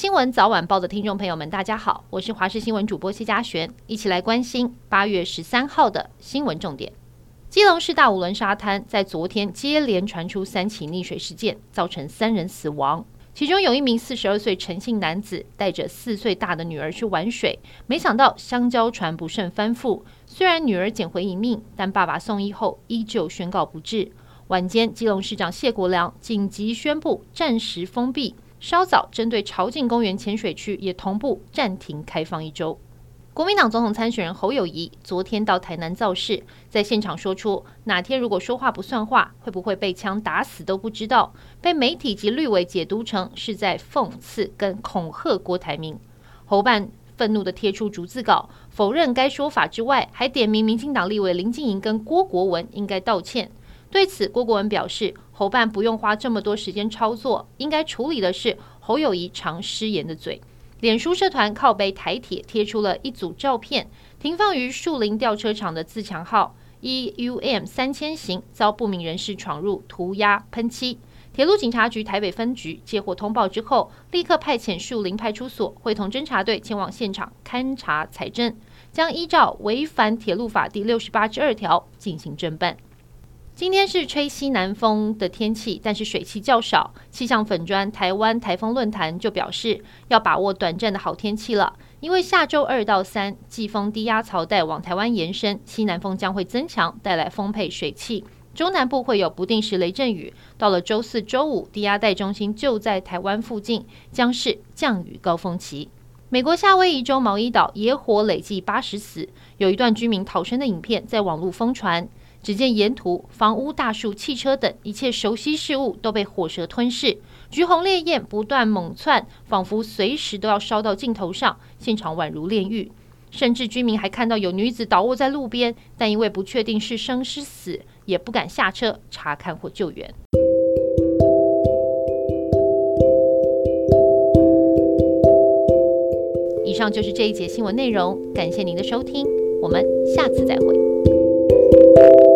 新闻早晚报的听众朋友们，大家好，我是华视新闻主播谢佳璇，一起来关心八月十三号的新闻重点。基隆市大武仑沙滩在昨天接连传出三起溺水事件，造成三人死亡。其中有一名四十二岁陈姓男子带着四岁大的女儿去玩水，没想到香蕉船不慎翻覆。虽然女儿捡回一命，但爸爸送医后依旧宣告不治。晚间，基隆市长谢国梁紧急宣布暂时封闭。稍早，针对朝境公园浅水区也同步暂停开放一周。国民党总统参选人侯友谊昨天到台南造势，在现场说出哪天如果说话不算话，会不会被枪打死都不知道，被媒体及绿委解读成是在讽刺跟恐吓郭台铭。侯办愤怒地贴出逐字稿，否认该说法之外，还点名民进党立委林静莹跟郭国文应该道歉。对此，郭国文表示，侯办不用花这么多时间操作，应该处理的是侯友谊常失言的嘴。脸书社团靠北台铁贴出了一组照片，停放于树林吊车场的自强号 EUM 三千型遭不明人士闯入涂鸦喷漆。铁路警察局台北分局接获通报之后，立刻派遣树林派出所会同侦查队前往现场勘查采证，将依照违反铁路法第六十八之二条进行侦办。今天是吹西南风的天气，但是水汽较少。气象粉砖台湾台风论坛就表示，要把握短暂的好天气了，因为下周二到三，季风低压槽带往台湾延伸，西南风将会增强，带来丰沛水汽。中南部会有不定时雷阵雨。到了周四周五，低压带中心就在台湾附近，将是降雨高峰期。美国夏威夷州毛伊岛野火累计八十死，有一段居民逃生的影片在网络疯传。只见沿途房屋、大树、汽车等一切熟悉事物都被火舌吞噬，橘红烈焰不断猛窜，仿佛随时都要烧到镜头上，现场宛如炼狱。甚至居民还看到有女子倒卧在路边，但因为不确定是生是死，也不敢下车查看或救援。以上就是这一节新闻内容，感谢您的收听，我们下次再会。